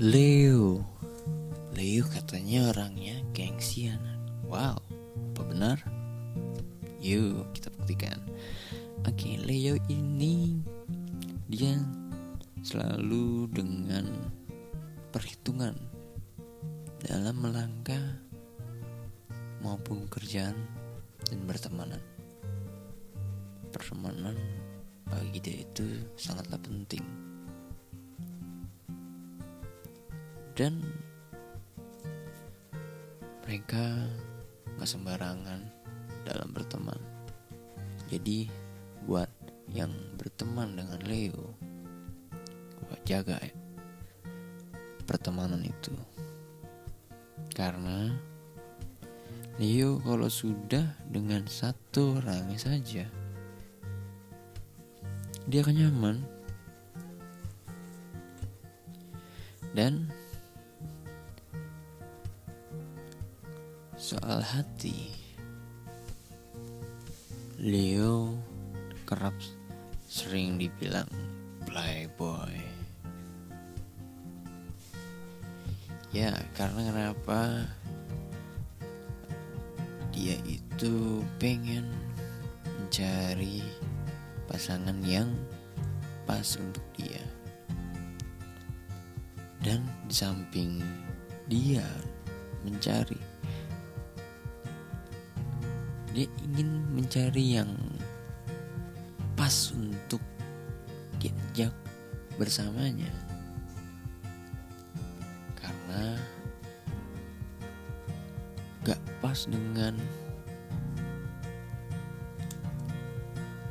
Leo Leo katanya orangnya gengsian. Wow, apa benar? Yuk kita buktikan. Oke, Leo ini Dia selalu dengan perhitungan Dalam melangkah maupun kerjaan dan bertemanan Pertemanan bagi dia itu sangatlah penting dan mereka gak sembarangan dalam berteman. Jadi buat yang berteman dengan Leo buat jaga ya pertemanan itu. Karena Leo kalau sudah dengan satu orang saja dia akan nyaman. Dan Soal hati. Leo kerap sering dibilang playboy. Ya karena kenapa? Dia itu pengen mencari pasangan yang pas untuk dia. Dan di samping dia mencari dia ingin mencari yang pas untuk diajak bersamanya. Karena gak pas dengan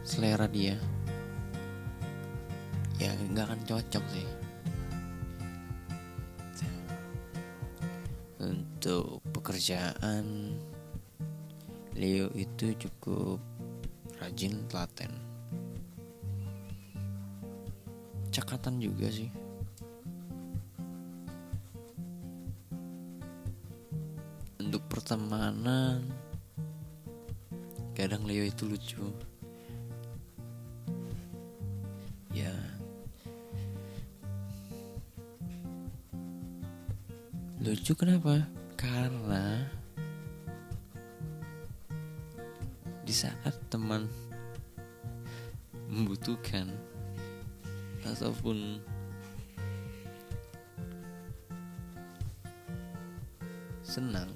selera dia. Ya nggak akan cocok sih. Untuk pekerjaan Leo itu cukup rajin telaten. Cakatan juga sih. Untuk pertemanan kadang Leo itu lucu. Ya. Lucu kenapa? Karena di saat teman membutuhkan ataupun senang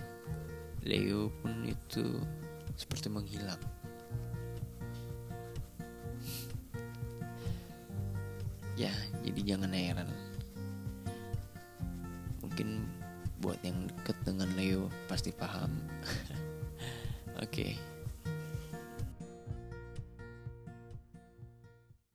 Leo pun itu seperti menghilang. Ya jadi jangan heran. Mungkin buat yang deket dengan Leo pasti paham. Oke. okay.